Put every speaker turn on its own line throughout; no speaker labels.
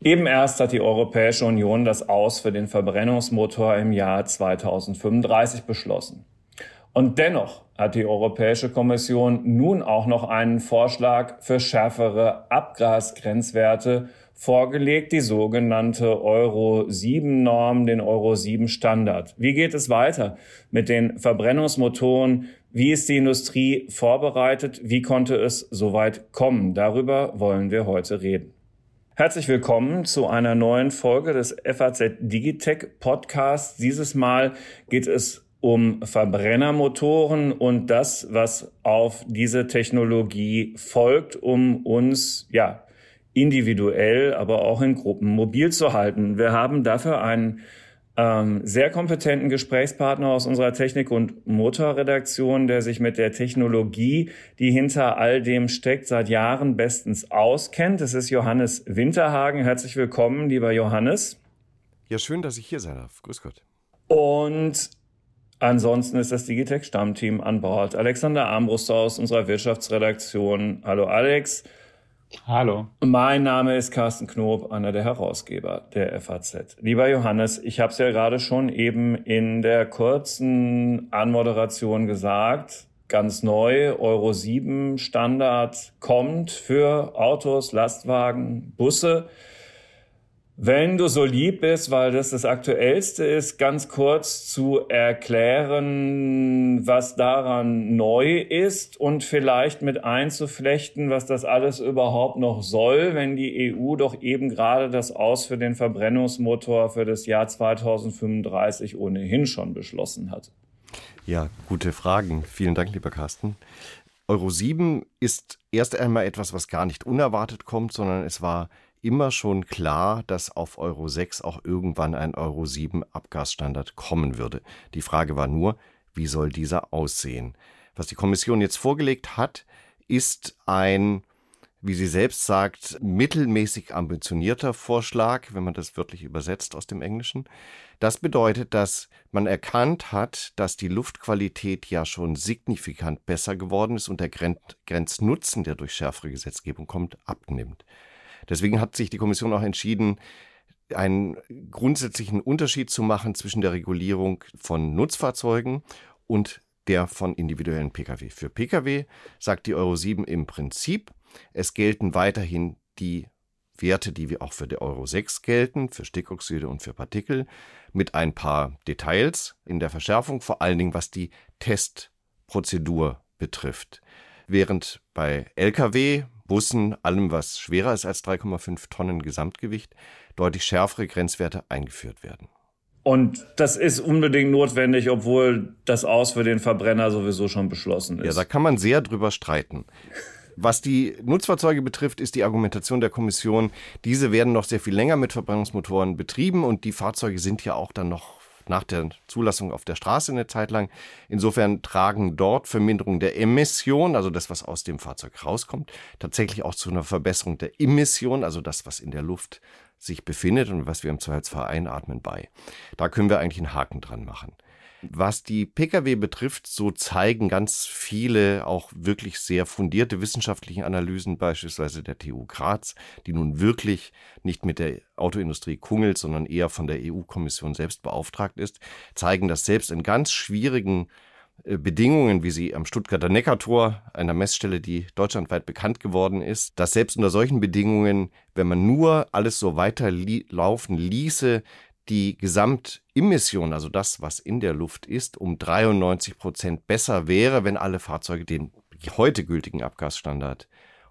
Eben erst hat die Europäische Union das Aus für den Verbrennungsmotor im Jahr 2035 beschlossen. Und dennoch hat die Europäische Kommission nun auch noch einen Vorschlag für schärfere Abgasgrenzwerte vorgelegt, die sogenannte Euro 7 Norm, den Euro 7 Standard. Wie geht es weiter mit den Verbrennungsmotoren? Wie ist die Industrie vorbereitet? Wie konnte es so weit kommen? Darüber wollen wir heute reden. Herzlich willkommen zu einer neuen Folge des FAZ Digitech Podcasts. Dieses Mal geht es um Verbrennermotoren und das, was auf diese Technologie folgt, um uns, ja, individuell, aber auch in Gruppen mobil zu halten. Wir haben dafür einen ähm, sehr kompetenten Gesprächspartner aus unserer Technik- und Motorredaktion, der sich mit der Technologie, die hinter all dem steckt, seit Jahren bestens auskennt. Es ist Johannes Winterhagen. Herzlich willkommen, lieber Johannes.
Ja, schön, dass ich hier sein darf. Grüß Gott.
Und ansonsten ist das Digitech-Stammteam an Bord. Alexander Armbruster aus unserer Wirtschaftsredaktion. Hallo Alex.
Hallo.
Mein Name ist Carsten Knob, einer der Herausgeber der FAZ. Lieber Johannes, ich habe es ja gerade schon eben in der kurzen Anmoderation gesagt. Ganz neu, Euro 7 Standard kommt für Autos, Lastwagen, Busse. Wenn du so lieb bist, weil das das Aktuellste ist, ganz kurz zu erklären, was daran neu ist und vielleicht mit einzuflechten, was das alles überhaupt noch soll, wenn die EU doch eben gerade das Aus für den Verbrennungsmotor für das Jahr 2035 ohnehin schon beschlossen hat.
Ja, gute Fragen. Vielen Dank, lieber Carsten. Euro 7 ist erst einmal etwas, was gar nicht unerwartet kommt, sondern es war immer schon klar, dass auf Euro 6 auch irgendwann ein Euro 7 Abgasstandard kommen würde. Die Frage war nur, wie soll dieser aussehen? Was die Kommission jetzt vorgelegt hat, ist ein, wie sie selbst sagt, mittelmäßig ambitionierter Vorschlag, wenn man das wörtlich übersetzt aus dem Englischen. Das bedeutet, dass man erkannt hat, dass die Luftqualität ja schon signifikant besser geworden ist und der Grenznutzen, der durch schärfere Gesetzgebung kommt, abnimmt. Deswegen hat sich die Kommission auch entschieden, einen grundsätzlichen Unterschied zu machen zwischen der Regulierung von Nutzfahrzeugen und der von individuellen Pkw. Für Pkw sagt die Euro 7 im Prinzip, es gelten weiterhin die Werte, die wir auch für die Euro 6 gelten, für Stickoxide und für Partikel, mit ein paar Details in der Verschärfung, vor allen Dingen was die Testprozedur betrifft. Während bei Lkw Bussen, allem was schwerer ist als 3,5 Tonnen Gesamtgewicht, deutlich schärfere Grenzwerte eingeführt werden.
Und das ist unbedingt notwendig, obwohl das Aus für den Verbrenner sowieso schon beschlossen ist.
Ja, da kann man sehr drüber streiten. Was die Nutzfahrzeuge betrifft, ist die Argumentation der Kommission, diese werden noch sehr viel länger mit Verbrennungsmotoren betrieben und die Fahrzeuge sind ja auch dann noch nach der Zulassung auf der Straße eine Zeit lang. Insofern tragen dort Verminderung der Emission, also das, was aus dem Fahrzeug rauskommt, tatsächlich auch zu einer Verbesserung der Emission, also das, was in der Luft sich befindet und was wir im Zweifelsfall einatmen bei. Da können wir eigentlich einen Haken dran machen. Was die Pkw betrifft, so zeigen ganz viele auch wirklich sehr fundierte wissenschaftliche Analysen, beispielsweise der TU Graz, die nun wirklich nicht mit der Autoindustrie kungelt, sondern eher von der EU-Kommission selbst beauftragt ist, zeigen, dass selbst in ganz schwierigen äh, Bedingungen, wie sie am Stuttgarter Neckartor, einer Messstelle, die deutschlandweit bekannt geworden ist, dass selbst unter solchen Bedingungen, wenn man nur alles so weiterlaufen ließe, die Gesamtemission, also das, was in der Luft ist, um 93 Prozent besser wäre, wenn alle Fahrzeuge den heute gültigen Abgasstandard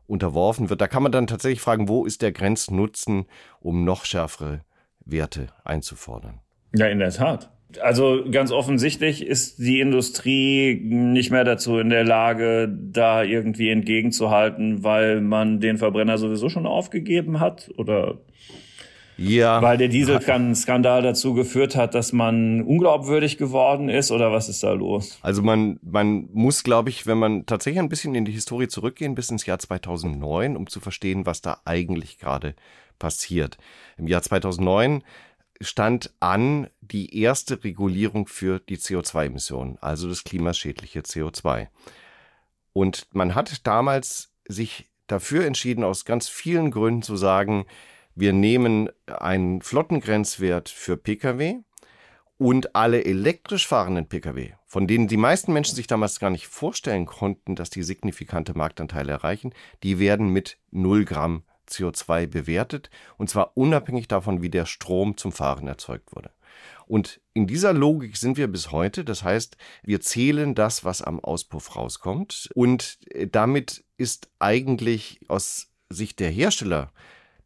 unterworfen wird. Da kann man dann tatsächlich fragen, wo ist der Grenznutzen, um noch schärfere Werte einzufordern?
Ja, in der Tat. Also ganz offensichtlich ist die Industrie nicht mehr dazu in der Lage, da irgendwie entgegenzuhalten, weil man den Verbrenner sowieso schon aufgegeben hat oder ja. Weil der Dieselskandal dazu geführt hat, dass man unglaubwürdig geworden ist oder was ist da los?
Also man, man muss, glaube ich, wenn man tatsächlich ein bisschen in die Historie zurückgehen, bis ins Jahr 2009, um zu verstehen, was da eigentlich gerade passiert. Im Jahr 2009 stand an die erste Regulierung für die CO2-Emissionen, also das klimaschädliche CO2. Und man hat damals sich dafür entschieden, aus ganz vielen Gründen zu sagen, wir nehmen einen Flottengrenzwert für Pkw und alle elektrisch fahrenden Pkw, von denen die meisten Menschen sich damals gar nicht vorstellen konnten, dass die signifikante Marktanteile erreichen, die werden mit 0 Gramm CO2 bewertet und zwar unabhängig davon, wie der Strom zum Fahren erzeugt wurde. Und in dieser Logik sind wir bis heute. Das heißt, wir zählen das, was am Auspuff rauskommt. Und damit ist eigentlich aus Sicht der Hersteller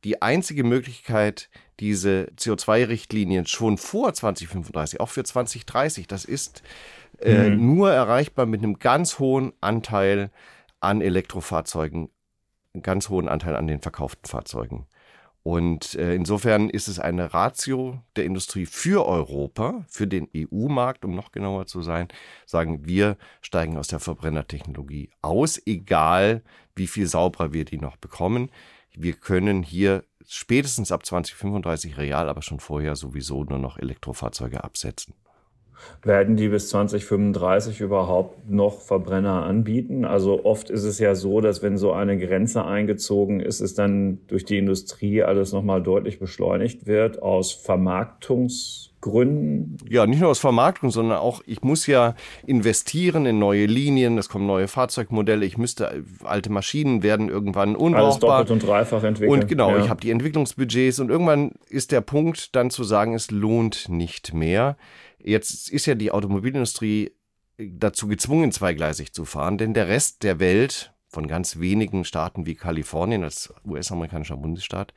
die einzige Möglichkeit, diese CO2-Richtlinien schon vor 2035, auch für 2030, das ist äh, mhm. nur erreichbar mit einem ganz hohen Anteil an Elektrofahrzeugen, ganz hohen Anteil an den verkauften Fahrzeugen. Und äh, insofern ist es eine Ratio der Industrie für Europa, für den EU-Markt, um noch genauer zu sein, sagen wir steigen aus der Verbrennertechnologie aus, egal wie viel sauberer wir die noch bekommen wir können hier spätestens ab 2035 real, aber schon vorher sowieso nur noch Elektrofahrzeuge absetzen.
Werden die bis 2035 überhaupt noch Verbrenner anbieten? Also oft ist es ja so, dass wenn so eine Grenze eingezogen ist, es dann durch die Industrie alles nochmal deutlich beschleunigt wird aus Vermarktungs Gründen?
Ja, nicht nur aus Vermarktung, sondern auch, ich muss ja investieren in neue Linien, es kommen neue Fahrzeugmodelle, ich müsste, alte Maschinen werden irgendwann unbrauchbar. Alles
doppelt und dreifach entwickeln.
Und genau, ja. ich habe die Entwicklungsbudgets und irgendwann ist der Punkt dann zu sagen, es lohnt nicht mehr. Jetzt ist ja die Automobilindustrie dazu gezwungen, zweigleisig zu fahren, denn der Rest der Welt, von ganz wenigen Staaten wie Kalifornien als US-amerikanischer Bundesstaat,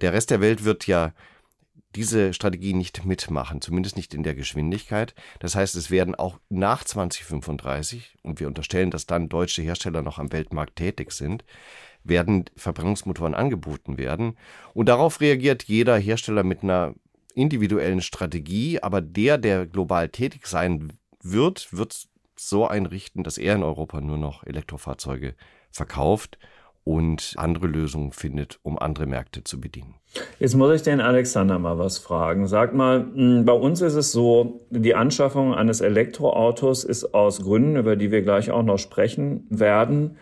der Rest der Welt wird ja diese Strategie nicht mitmachen, zumindest nicht in der Geschwindigkeit. Das heißt, es werden auch nach 2035, und wir unterstellen, dass dann deutsche Hersteller noch am Weltmarkt tätig sind, werden Verbrennungsmotoren angeboten werden. Und darauf reagiert jeder Hersteller mit einer individuellen Strategie, aber der, der global tätig sein wird, wird so einrichten, dass er in Europa nur noch Elektrofahrzeuge verkauft und andere Lösungen findet, um andere Märkte zu bedienen.
Jetzt muss ich den Alexander mal was fragen. Sag mal, hm, bei uns ist es so, die Anschaffung eines Elektroautos ist aus Gründen, über die wir gleich auch noch sprechen werden,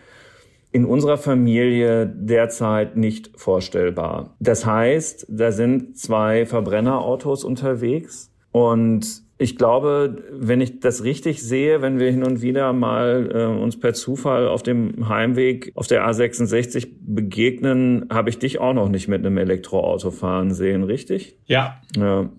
in unserer Familie derzeit nicht vorstellbar. Das heißt, da sind zwei Verbrennerautos unterwegs und ich glaube, wenn ich das richtig sehe, wenn wir hin und wieder mal äh, uns per Zufall auf dem Heimweg auf der A66 begegnen, habe ich dich auch noch nicht mit einem Elektroauto fahren sehen, richtig?
Ja.
Ja.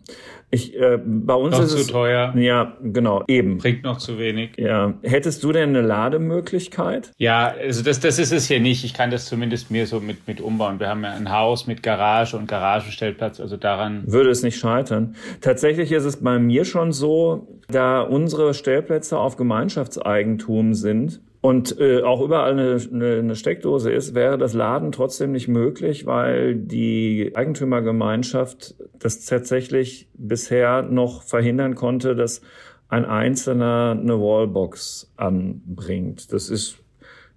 Ich, äh, bei uns
noch
ist
zu
es,
teuer.
Ja, genau, eben.
Bringt noch zu wenig.
Ja. Hättest du denn eine Lademöglichkeit?
Ja, also das, das ist es hier nicht. Ich kann das zumindest mir so mit, mit umbauen. Wir haben ja ein Haus mit Garage und Garagenstellplatz, also daran.
Würde es nicht scheitern. Tatsächlich ist es bei mir schon so, da unsere Stellplätze auf Gemeinschaftseigentum sind, und äh, auch überall eine, eine, eine Steckdose ist, wäre das Laden trotzdem nicht möglich, weil die Eigentümergemeinschaft das tatsächlich bisher noch verhindern konnte, dass ein Einzelner eine Wallbox anbringt. Das ist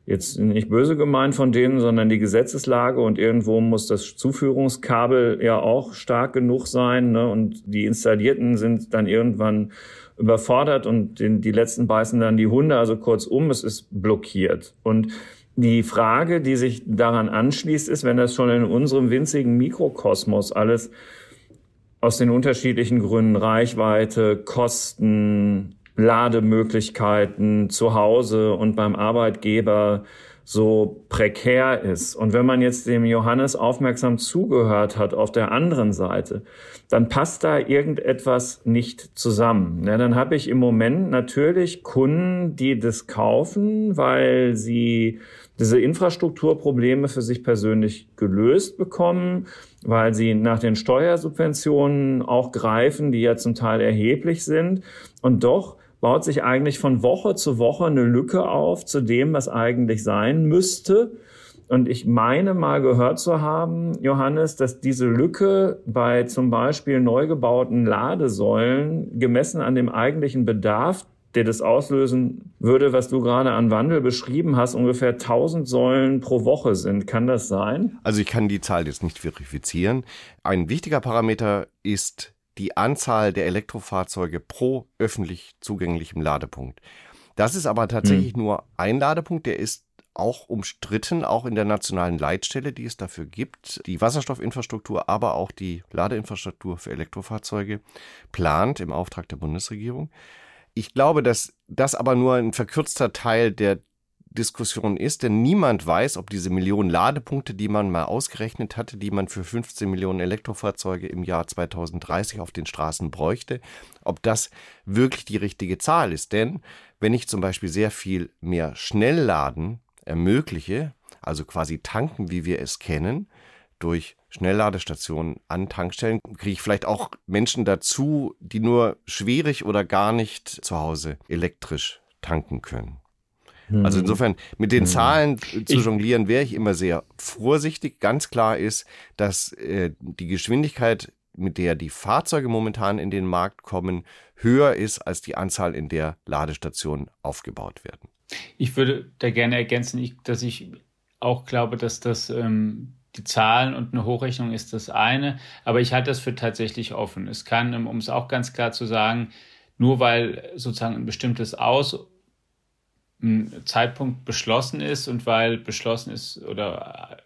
jetzt nicht böse gemeint von denen, sondern die Gesetzeslage und irgendwo muss das Zuführungskabel ja auch stark genug sein ne? und die Installierten sind dann irgendwann überfordert und den, die letzten beißen dann die Hunde. Also kurzum, es ist blockiert. Und die Frage, die sich daran anschließt, ist, wenn das schon in unserem winzigen Mikrokosmos alles aus den unterschiedlichen Gründen Reichweite, Kosten, Lademöglichkeiten zu Hause und beim Arbeitgeber so prekär ist. Und wenn man jetzt dem Johannes aufmerksam zugehört hat auf der anderen Seite, dann passt da irgendetwas nicht zusammen. Ja, dann habe ich im Moment natürlich Kunden, die das kaufen, weil sie diese Infrastrukturprobleme für sich persönlich gelöst bekommen, weil sie nach den Steuersubventionen auch greifen, die ja zum Teil erheblich sind. Und doch baut sich eigentlich von Woche zu Woche eine Lücke auf zu dem, was eigentlich sein müsste. Und ich meine mal gehört zu haben, Johannes, dass diese Lücke bei zum Beispiel neu gebauten Ladesäulen gemessen an dem eigentlichen Bedarf, der das auslösen würde, was du gerade an Wandel beschrieben hast, ungefähr 1000 Säulen pro Woche sind. Kann das sein?
Also ich kann die Zahl jetzt nicht verifizieren. Ein wichtiger Parameter ist die Anzahl der Elektrofahrzeuge pro öffentlich zugänglichem Ladepunkt. Das ist aber tatsächlich hm. nur ein Ladepunkt, der ist auch umstritten, auch in der nationalen Leitstelle, die es dafür gibt. Die Wasserstoffinfrastruktur, aber auch die Ladeinfrastruktur für Elektrofahrzeuge plant im Auftrag der Bundesregierung. Ich glaube, dass das aber nur ein verkürzter Teil der Diskussion ist, denn niemand weiß, ob diese Millionen Ladepunkte, die man mal ausgerechnet hatte, die man für 15 Millionen Elektrofahrzeuge im Jahr 2030 auf den Straßen bräuchte, ob das wirklich die richtige Zahl ist. Denn wenn ich zum Beispiel sehr viel mehr Schnellladen ermögliche, also quasi tanken, wie wir es kennen, durch Schnellladestationen an Tankstellen, kriege ich vielleicht auch Menschen dazu, die nur schwierig oder gar nicht zu Hause elektrisch tanken können. Also hm. insofern mit den hm. Zahlen zu jonglieren wäre ich immer sehr vorsichtig. Ganz klar ist, dass äh, die Geschwindigkeit, mit der die Fahrzeuge momentan in den Markt kommen, höher ist als die Anzahl, in der Ladestationen aufgebaut werden.
Ich würde da gerne ergänzen, dass ich auch glaube, dass das ähm, die Zahlen und eine Hochrechnung ist das eine, aber ich halte das für tatsächlich offen. Es kann, um es auch ganz klar zu sagen, nur weil sozusagen ein bestimmtes Aus Zeitpunkt beschlossen ist und weil beschlossen ist oder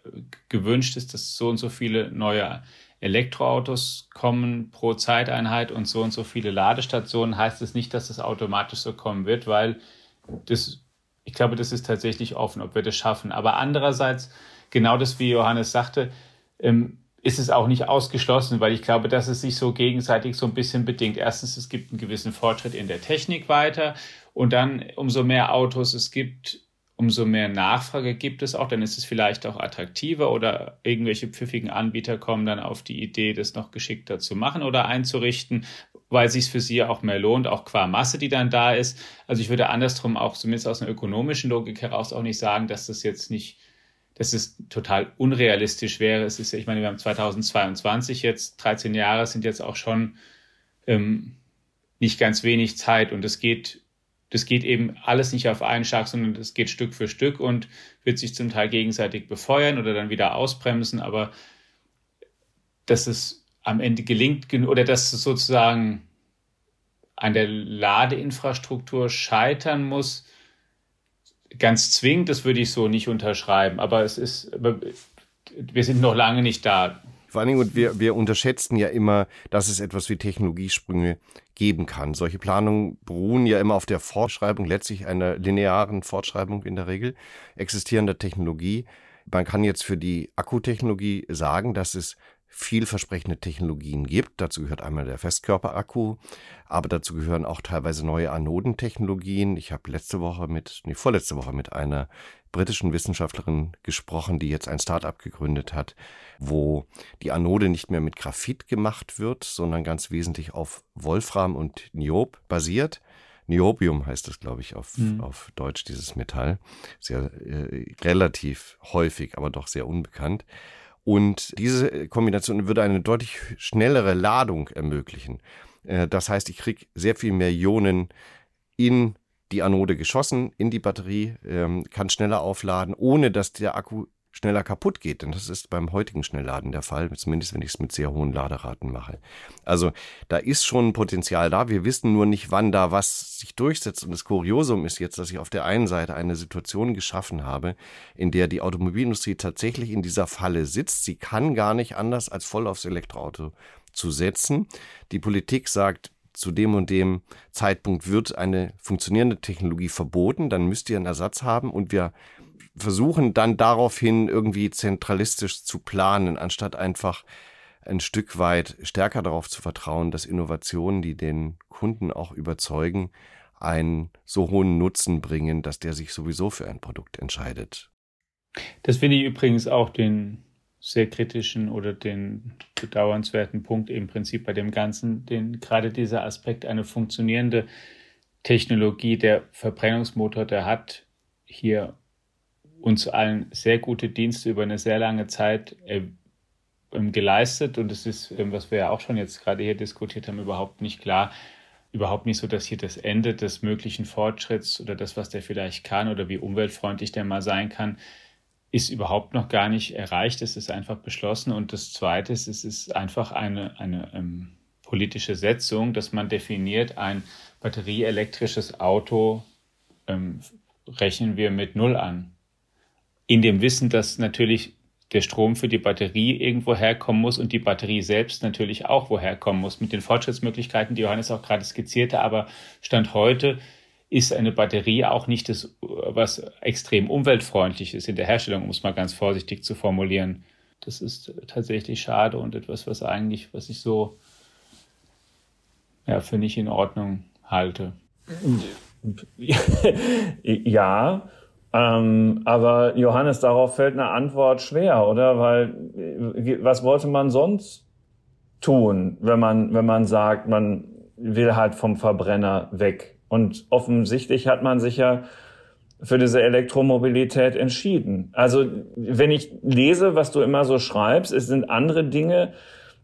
gewünscht ist, dass so und so viele neue Elektroautos kommen pro Zeiteinheit und so und so viele Ladestationen, heißt es nicht, dass es automatisch so kommen wird, weil das ich glaube, das ist tatsächlich offen, ob wir das schaffen. Aber andererseits, genau das, wie Johannes sagte, ähm, ist es auch nicht ausgeschlossen, weil ich glaube, dass es sich so gegenseitig so ein bisschen bedingt. Erstens, es gibt einen gewissen Fortschritt in der Technik weiter und dann umso mehr Autos es gibt, umso mehr Nachfrage gibt es auch, dann ist es vielleicht auch attraktiver oder irgendwelche pfiffigen Anbieter kommen dann auf die Idee, das noch geschickter zu machen oder einzurichten, weil es sich für sie auch mehr lohnt, auch qua Masse, die dann da ist. Also ich würde andersrum auch zumindest aus einer ökonomischen Logik heraus auch nicht sagen, dass das jetzt nicht, dass es total unrealistisch wäre. Es ist, ich meine, wir haben 2022 jetzt, 13 Jahre sind jetzt auch schon ähm, nicht ganz wenig Zeit und es geht, das geht eben alles nicht auf einen Schlag, sondern es geht Stück für Stück und wird sich zum Teil gegenseitig befeuern oder dann wieder ausbremsen, aber dass es am Ende gelingt oder dass es sozusagen an der Ladeinfrastruktur scheitern muss, ganz zwingend, das würde ich so nicht unterschreiben. Aber es ist, wir sind noch lange nicht da.
Vor allen Dingen, und wir, wir unterschätzen ja immer, dass es etwas wie Technologiesprünge geben kann. Solche Planungen beruhen ja immer auf der Fortschreibung, letztlich einer linearen Fortschreibung in der Regel existierender Technologie. Man kann jetzt für die Akkutechnologie sagen, dass es vielversprechende Technologien gibt. Dazu gehört einmal der Festkörperakku, aber dazu gehören auch teilweise neue Anodentechnologien. Ich habe letzte Woche mit, nee, vorletzte Woche mit einer britischen Wissenschaftlerin gesprochen, die jetzt ein Start-up gegründet hat, wo die Anode nicht mehr mit Graphit gemacht wird, sondern ganz wesentlich auf Wolfram und Niob basiert. Niobium heißt das, glaube ich, auf, mhm. auf Deutsch, dieses Metall. Sehr äh, relativ häufig, aber doch sehr unbekannt. Und diese Kombination würde eine deutlich schnellere Ladung ermöglichen. Äh, das heißt, ich kriege sehr viel mehr Ionen in die Anode geschossen, in die Batterie, ähm, kann schneller aufladen, ohne dass der Akku schneller kaputt geht. Denn das ist beim heutigen Schnellladen der Fall, zumindest wenn ich es mit sehr hohen Laderaten mache. Also da ist schon ein Potenzial da. Wir wissen nur nicht, wann da was sich durchsetzt. Und das Kuriosum ist jetzt, dass ich auf der einen Seite eine Situation geschaffen habe, in der die Automobilindustrie tatsächlich in dieser Falle sitzt. Sie kann gar nicht anders als voll aufs Elektroauto zu setzen. Die Politik sagt, zu dem und dem Zeitpunkt wird eine funktionierende Technologie verboten, dann müsst ihr einen Ersatz haben und wir versuchen dann daraufhin irgendwie zentralistisch zu planen, anstatt einfach ein Stück weit stärker darauf zu vertrauen, dass Innovationen, die den Kunden auch überzeugen, einen so hohen Nutzen bringen, dass der sich sowieso für ein Produkt entscheidet.
Das finde ich übrigens auch den sehr kritischen oder den bedauernswerten Punkt im Prinzip bei dem Ganzen, den gerade dieser Aspekt eine funktionierende Technologie, der Verbrennungsmotor, der hat hier uns allen sehr gute Dienste über eine sehr lange Zeit äh, ähm, geleistet. Und es ist, ähm, was wir ja auch schon jetzt gerade hier diskutiert haben, überhaupt nicht klar, überhaupt nicht so, dass hier das Ende des möglichen Fortschritts oder das, was der vielleicht kann oder wie umweltfreundlich der mal sein kann, ist überhaupt noch gar nicht erreicht. Es ist einfach beschlossen. Und das Zweite ist, es ist einfach eine, eine ähm, politische Setzung, dass man definiert, ein batterieelektrisches Auto ähm, rechnen wir mit Null an. in dem Wissen, dass natürlich der Strom für die Batterie irgendwo herkommen muss und die Batterie selbst natürlich auch woher kommen muss. Mit den Fortschrittsmöglichkeiten, die Johannes auch gerade skizzierte, aber Stand heute ist eine Batterie auch nicht das, was extrem umweltfreundlich ist in der Herstellung, um es mal ganz vorsichtig zu formulieren. Das ist tatsächlich schade und etwas, was eigentlich, was ich so ja, für nicht in Ordnung halte.
ja, ähm, aber Johannes, darauf fällt eine Antwort schwer, oder? Weil was wollte man sonst tun, wenn man, wenn man sagt, man will halt vom Verbrenner weg? Und offensichtlich hat man sich ja für diese Elektromobilität entschieden. Also wenn ich lese, was du immer so schreibst, es sind andere Dinge,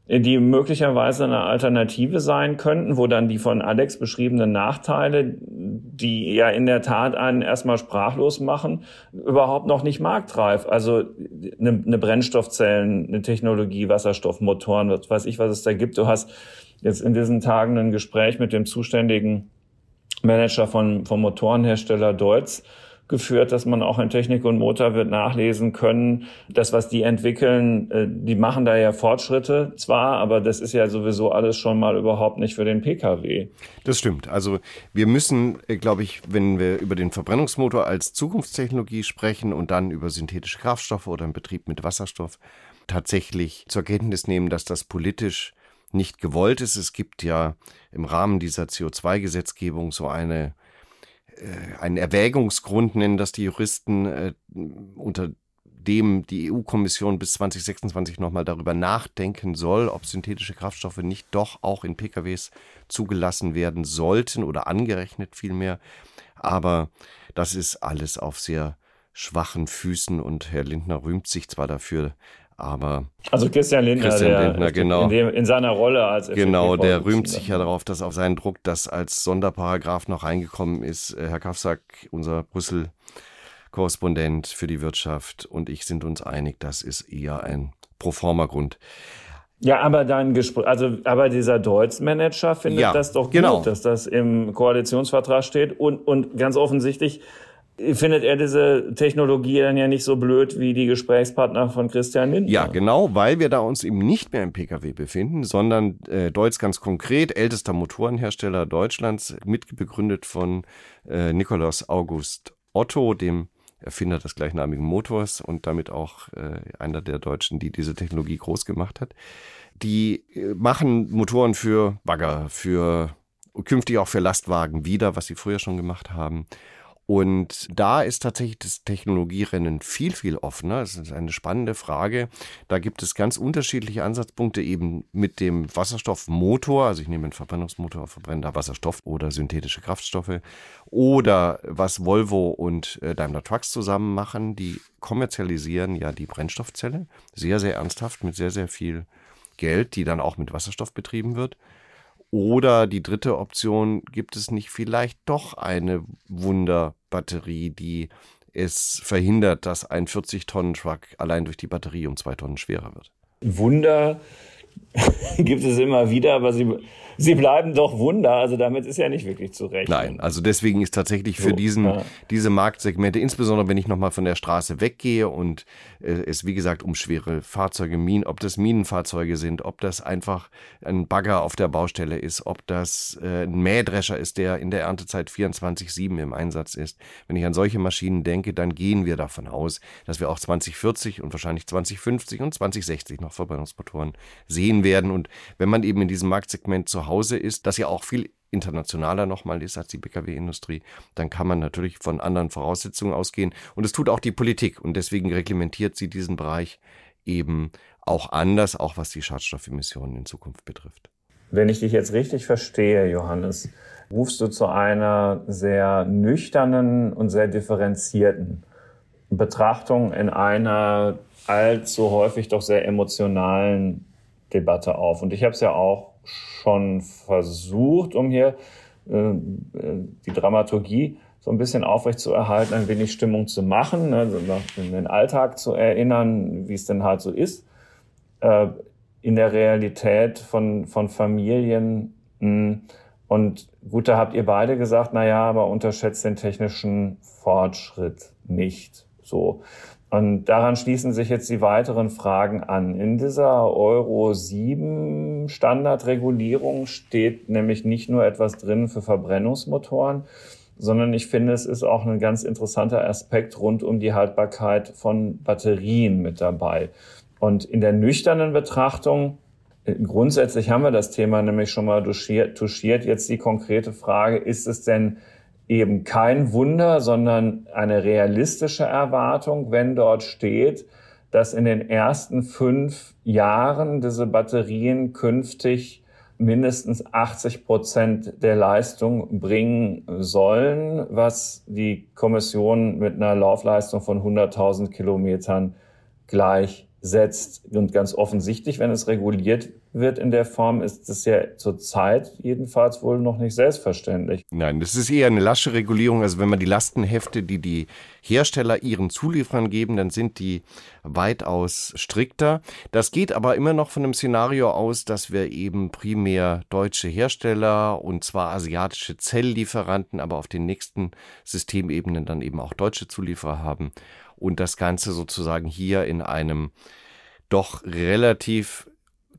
die möglicherweise eine Alternative sein könnten, wo dann die von Alex beschriebenen Nachteile, die ja in der Tat einen erstmal sprachlos machen, überhaupt noch nicht marktreif. Also eine, eine Brennstoffzellen, eine Technologie, Wasserstoffmotoren, was weiß ich, was es da gibt. Du hast jetzt in diesen Tagen ein Gespräch mit dem zuständigen Manager von, vom Motorenhersteller Deutz geführt, dass man auch in Technik und Motor wird nachlesen können. Das, was die entwickeln, äh, die machen da ja Fortschritte zwar, aber das ist ja sowieso alles schon mal überhaupt nicht für den Pkw.
Das stimmt. Also wir müssen, äh, glaube ich, wenn wir über den Verbrennungsmotor als Zukunftstechnologie sprechen und dann über synthetische Kraftstoffe oder einen Betrieb mit Wasserstoff, tatsächlich zur Kenntnis nehmen, dass das politisch nicht gewollt ist. Es gibt ja im Rahmen dieser CO2-Gesetzgebung so eine äh, einen Erwägungsgrund nennen das die Juristen, äh, unter dem die EU-Kommission bis 2026 nochmal darüber nachdenken soll, ob synthetische Kraftstoffe nicht doch auch in PKWs zugelassen werden sollten oder angerechnet vielmehr. Aber das ist alles auf sehr schwachen Füßen und Herr Lindner rühmt sich zwar dafür, aber
also Christian Lindner,
Christian der, Lindner genau.
In, dem, in, seiner Rolle als
Genau, der rühmt sich ja darauf, dass auf seinen Druck das als Sonderparagraph noch reingekommen ist. Äh, Herr Kafsack, unser Brüssel Korrespondent für die Wirtschaft und ich sind uns einig, das ist eher ein Proforma-Grund.
Ja, aber dein Gespräch, also aber dieser Deutsch-Manager findet ja, das doch gut, genau. dass das im Koalitionsvertrag steht und und ganz offensichtlich findet er diese Technologie dann ja nicht so blöd wie die Gesprächspartner von Christian Lindner.
Ja, genau, weil wir da uns eben nicht mehr im Pkw befinden, sondern äh, Deutz ganz konkret, ältester Motorenhersteller Deutschlands, mitbegründet von äh, Nikolaus August Otto, dem Erfinder des gleichnamigen Motors und damit auch äh, einer der Deutschen, die diese Technologie groß gemacht hat. Die äh, machen Motoren für Bagger, für künftig auch für Lastwagen wieder, was sie früher schon gemacht haben. Und da ist tatsächlich das Technologierennen viel, viel offener. Das ist eine spannende Frage. Da gibt es ganz unterschiedliche Ansatzpunkte eben mit dem Wasserstoffmotor. Also ich nehme einen Verbrennungsmotor, verbrenne da Wasserstoff oder synthetische Kraftstoffe. Oder was Volvo und äh, Daimler Trucks zusammen machen, die kommerzialisieren ja die Brennstoffzelle. Sehr, sehr ernsthaft mit sehr, sehr viel Geld, die dann auch mit Wasserstoff betrieben wird. Oder die dritte Option, gibt es nicht vielleicht doch eine Wunderbatterie, die es verhindert, dass ein 40-Tonnen-Truck allein durch die Batterie um zwei Tonnen schwerer wird?
Wunder gibt es immer wieder, aber sie sie bleiben doch Wunder. Also damit ist ja nicht wirklich zu rechnen.
Nein, also deswegen ist tatsächlich für so, diesen, ja. diese Marktsegmente, insbesondere wenn ich nochmal von der Straße weggehe und äh, es wie gesagt um schwere Fahrzeuge, Minen, ob das Minenfahrzeuge sind, ob das einfach ein Bagger auf der Baustelle ist, ob das äh, ein Mähdrescher ist, der in der Erntezeit 24-7 im Einsatz ist. Wenn ich an solche Maschinen denke, dann gehen wir davon aus, dass wir auch 2040 und wahrscheinlich 2050 und 2060 noch Verbrennungsmotoren sehen werden. Und wenn man eben in diesem Marktsegment zu Hause ist, das ja auch viel internationaler nochmal ist als die Pkw-Industrie, dann kann man natürlich von anderen Voraussetzungen ausgehen. Und es tut auch die Politik. Und deswegen reglementiert sie diesen Bereich eben auch anders, auch was die Schadstoffemissionen in Zukunft betrifft.
Wenn ich dich jetzt richtig verstehe, Johannes, rufst du zu einer sehr nüchternen und sehr differenzierten Betrachtung in einer allzu häufig doch sehr emotionalen Debatte auf. Und ich habe es ja auch schon versucht, um hier äh, die Dramaturgie so ein bisschen aufrecht zu erhalten, ein wenig Stimmung zu machen, in den Alltag zu erinnern, wie es denn halt so ist. Äh, in der Realität von, von Familien. Hm, und gut, da habt ihr beide gesagt, na ja, aber unterschätzt den technischen Fortschritt nicht. So. Und daran schließen sich jetzt die weiteren Fragen an. In dieser Euro 7 Standardregulierung steht nämlich nicht nur etwas drin für Verbrennungsmotoren, sondern ich finde, es ist auch ein ganz interessanter Aspekt rund um die Haltbarkeit von Batterien mit dabei. Und in der nüchternen Betrachtung, grundsätzlich haben wir das Thema nämlich schon mal touchiert, touchiert jetzt die konkrete Frage, ist es denn eben kein Wunder, sondern eine realistische Erwartung, wenn dort steht, dass in den ersten fünf Jahren diese Batterien künftig mindestens 80 Prozent der Leistung bringen sollen, was die Kommission mit einer Laufleistung von 100.000 Kilometern gleichsetzt. Und ganz offensichtlich, wenn es reguliert wird in der Form, ist es ja zurzeit jedenfalls wohl noch nicht selbstverständlich.
Nein, das ist eher eine lasche Regulierung. Also wenn man die Lastenhefte, die die Hersteller ihren Zulieferern geben, dann sind die weitaus strikter. Das geht aber immer noch von einem Szenario aus, dass wir eben primär deutsche Hersteller und zwar asiatische Zelllieferanten, aber auf den nächsten Systemebenen dann eben auch deutsche Zulieferer haben und das Ganze sozusagen hier in einem doch relativ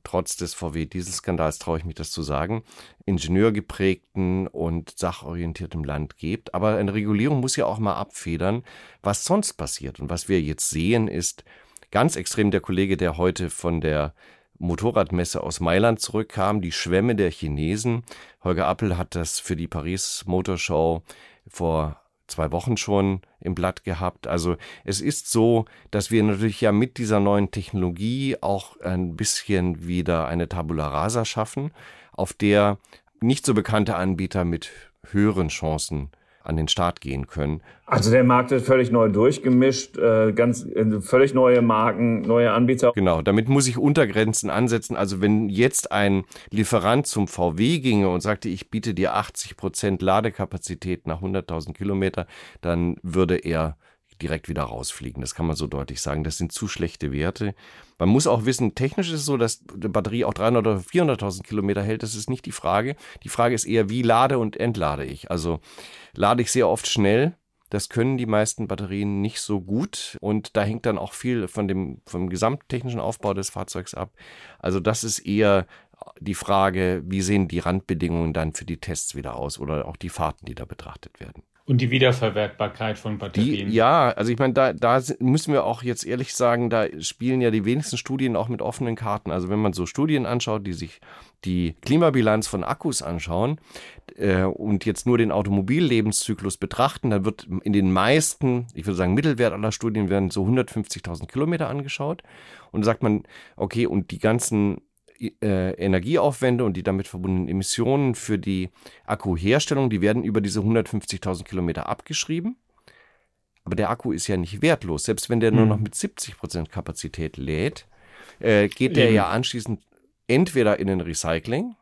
trotz des VW-Dieselskandals traue ich mich das zu sagen, ingenieurgeprägten und sachorientiertem Land gibt. Aber eine Regulierung muss ja auch mal abfedern, was sonst passiert. Und was wir jetzt sehen, ist ganz extrem der Kollege, der heute von der Motorradmesse aus Mailand zurückkam, die Schwämme der Chinesen. Holger Appel hat das für die Paris Motor Show vor zwei Wochen schon im Blatt gehabt. Also es ist so, dass wir natürlich ja mit dieser neuen Technologie auch ein bisschen wieder eine Tabula rasa schaffen, auf der nicht so bekannte Anbieter mit höheren Chancen an den Start gehen können.
Also der Markt ist völlig neu durchgemischt, äh, ganz äh, völlig neue Marken, neue Anbieter.
Genau, damit muss ich Untergrenzen ansetzen. Also wenn jetzt ein Lieferant zum VW ginge und sagte, ich biete dir 80 Prozent Ladekapazität nach 100.000 Kilometer, dann würde er direkt wieder rausfliegen. Das kann man so deutlich sagen. Das sind zu schlechte Werte. Man muss auch wissen, technisch ist es so, dass die Batterie auch 300 oder 400.000 Kilometer hält. Das ist nicht die Frage. Die Frage ist eher, wie lade und entlade ich. Also lade ich sehr oft schnell. Das können die meisten Batterien nicht so gut und da hängt dann auch viel von dem vom gesamttechnischen Aufbau des Fahrzeugs ab. Also das ist eher die Frage, wie sehen die Randbedingungen dann für die Tests wieder aus oder auch die Fahrten, die da betrachtet werden.
Und die Wiederverwertbarkeit von Batterien.
Die, ja, also ich meine, da, da müssen wir auch jetzt ehrlich sagen, da spielen ja die wenigsten Studien auch mit offenen Karten. Also wenn man so Studien anschaut, die sich die Klimabilanz von Akkus anschauen äh, und jetzt nur den Automobillebenszyklus betrachten, dann wird in den meisten, ich würde sagen Mittelwert aller Studien werden so 150.000 Kilometer angeschaut. Und da sagt man, okay, und die ganzen äh, Energieaufwände und die damit verbundenen Emissionen für die Akkuherstellung, die werden über diese 150.000 Kilometer abgeschrieben. Aber der Akku ist ja nicht wertlos. Selbst wenn der nur noch mit 70 Prozent Kapazität lädt, äh, geht der ja anschließend entweder in den Recycling,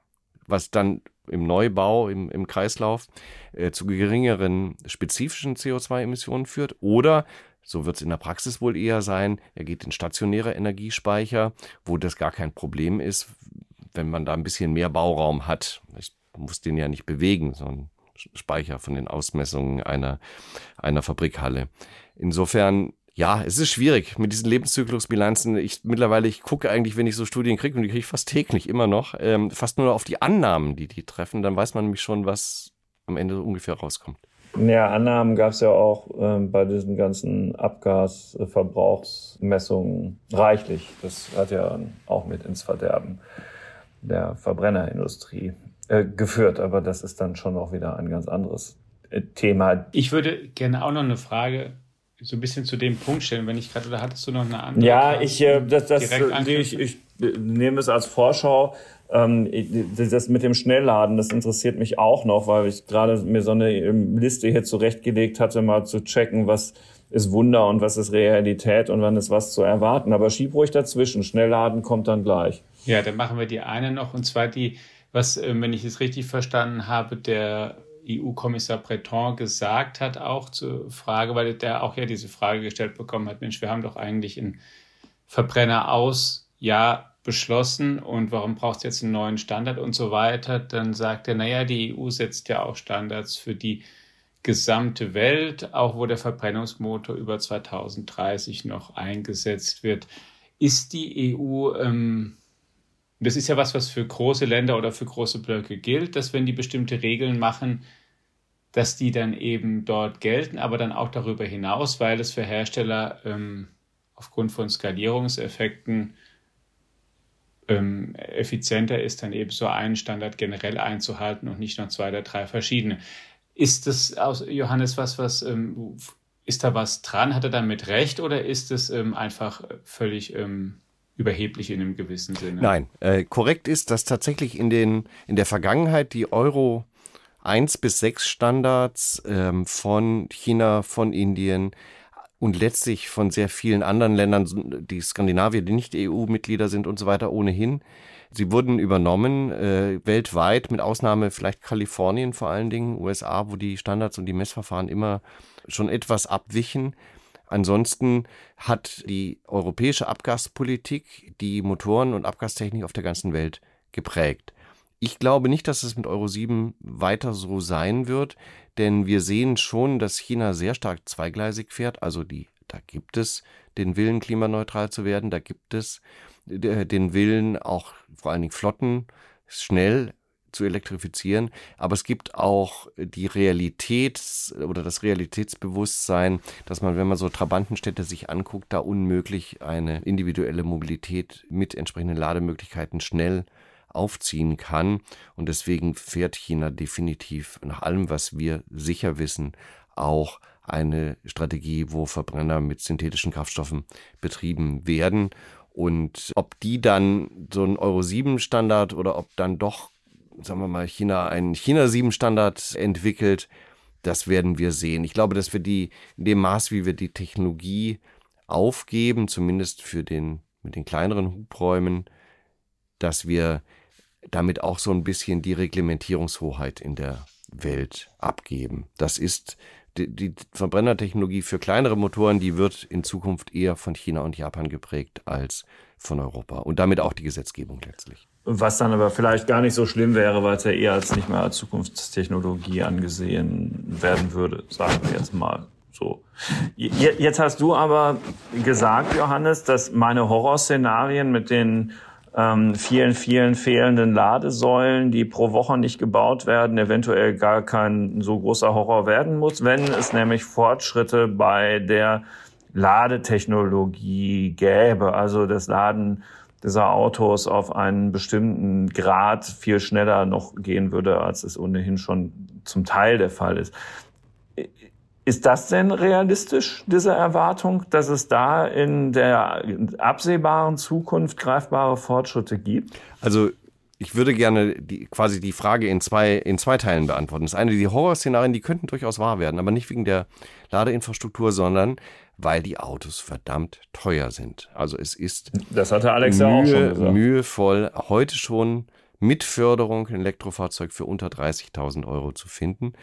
was dann im Neubau, im, im Kreislauf äh, zu geringeren spezifischen CO2-Emissionen führt, oder so wird es in der Praxis wohl eher sein. Er geht in stationäre Energiespeicher, wo das gar kein Problem ist, wenn man da ein bisschen mehr Bauraum hat. Ich muss den ja nicht bewegen, so ein Speicher von den Ausmessungen einer, einer Fabrikhalle. Insofern, ja, es ist schwierig mit diesen Lebenszyklusbilanzen. Ich mittlerweile, ich gucke eigentlich, wenn ich so Studien kriege, und die kriege ich fast täglich immer noch, ähm, fast nur auf die Annahmen, die die treffen, dann weiß man nämlich schon, was am Ende ungefähr rauskommt.
Ja, Annahmen gab es ja auch ähm, bei diesen ganzen Abgasverbrauchsmessungen reichlich. Das hat ja auch mit ins Verderben der Verbrennerindustrie äh, geführt. Aber das ist dann schon auch wieder ein ganz anderes äh, Thema.
Ich würde gerne auch noch eine Frage so ein bisschen zu dem Punkt stellen, wenn ich gerade, oder hattest du noch eine andere?
Ja, ich, äh, das, das, ich, ich nehme es als Vorschau. Ähm, das mit dem Schnellladen, das interessiert mich auch noch, weil ich gerade mir so eine ähm, Liste hier zurechtgelegt hatte, mal zu checken, was ist Wunder und was ist Realität und wann ist was zu erwarten. Aber schieb ruhig dazwischen. Schnellladen kommt dann gleich.
Ja, dann machen wir die eine noch und zwar die, was, äh, wenn ich es richtig verstanden habe, der EU-Kommissar Breton gesagt hat, auch zur Frage, weil der auch ja diese Frage gestellt bekommen hat, Mensch, wir haben doch eigentlich einen Verbrenner aus, ja, beschlossen und warum braucht es jetzt einen neuen Standard und so weiter, dann sagt er, naja, die EU setzt ja auch Standards für die gesamte Welt, auch wo der Verbrennungsmotor über 2030 noch eingesetzt wird. Ist die EU, ähm, das ist ja was, was für große Länder oder für große Blöcke gilt, dass wenn die bestimmte Regeln machen, dass die dann eben dort gelten, aber dann auch darüber hinaus, weil es für Hersteller ähm, aufgrund von Skalierungseffekten ähm, effizienter ist, dann eben so einen Standard generell einzuhalten und nicht noch zwei oder drei verschiedene. Ist das aus Johannes was, was ähm, ist da was dran? Hat er damit recht oder ist es ähm, einfach völlig ähm, überheblich in einem gewissen Sinne?
Nein, äh, korrekt ist, dass tatsächlich in, den, in der Vergangenheit die Euro 1 bis 6 Standards ähm, von China, von Indien und letztlich von sehr vielen anderen Ländern, die Skandinavier, die nicht EU-Mitglieder sind und so weiter, ohnehin. Sie wurden übernommen äh, weltweit, mit Ausnahme vielleicht Kalifornien vor allen Dingen, USA, wo die Standards und die Messverfahren immer schon etwas abwichen. Ansonsten hat die europäische Abgaspolitik die Motoren- und Abgastechnik auf der ganzen Welt geprägt. Ich glaube nicht, dass es mit Euro 7 weiter so sein wird, denn wir sehen schon, dass China sehr stark zweigleisig fährt. Also die, da gibt es den Willen, klimaneutral zu werden, da gibt es äh, den Willen, auch vor allen Dingen Flotten schnell zu elektrifizieren. Aber es gibt auch die Realität oder das Realitätsbewusstsein, dass man, wenn man so Trabantenstädte sich anguckt, da unmöglich eine individuelle Mobilität mit entsprechenden Lademöglichkeiten schnell aufziehen kann. Und deswegen fährt China definitiv nach allem, was wir sicher wissen, auch eine Strategie, wo Verbrenner mit synthetischen Kraftstoffen betrieben werden. Und ob die dann so ein Euro 7 Standard oder ob dann doch, sagen wir mal, China einen China 7 Standard entwickelt, das werden wir sehen. Ich glaube, dass wir die, in dem Maß, wie wir die Technologie aufgeben, zumindest für den, mit den kleineren Hubräumen, dass wir damit auch so ein bisschen die Reglementierungshoheit in der Welt abgeben. Das ist die, die Verbrennertechnologie für kleinere Motoren, die wird in Zukunft eher von China und Japan geprägt als von Europa und damit auch die Gesetzgebung letztlich.
Was dann aber vielleicht gar nicht so schlimm wäre, weil es ja eher als nicht mehr als Zukunftstechnologie angesehen werden würde, sagen wir jetzt mal so. Jetzt hast du aber gesagt, Johannes, dass meine Horrorszenarien mit den ähm, vielen, vielen fehlenden Ladesäulen, die pro Woche nicht gebaut werden, eventuell gar kein so großer Horror werden muss, wenn es nämlich Fortschritte bei der Ladetechnologie gäbe, also das Laden dieser Autos auf einen bestimmten Grad viel schneller noch gehen würde, als es ohnehin schon zum Teil der Fall ist. Ist das denn realistisch, diese Erwartung, dass es da in der absehbaren Zukunft greifbare Fortschritte gibt?
Also ich würde gerne die, quasi die Frage in zwei, in zwei Teilen beantworten. Das eine, die Horrorszenarien, die könnten durchaus wahr werden, aber nicht wegen der Ladeinfrastruktur, sondern weil die Autos verdammt teuer sind. Also es ist
das hatte Alex Mühe, ja auch schon gesagt.
mühevoll, heute schon mit Förderung ein Elektrofahrzeug für unter 30.000 Euro zu finden.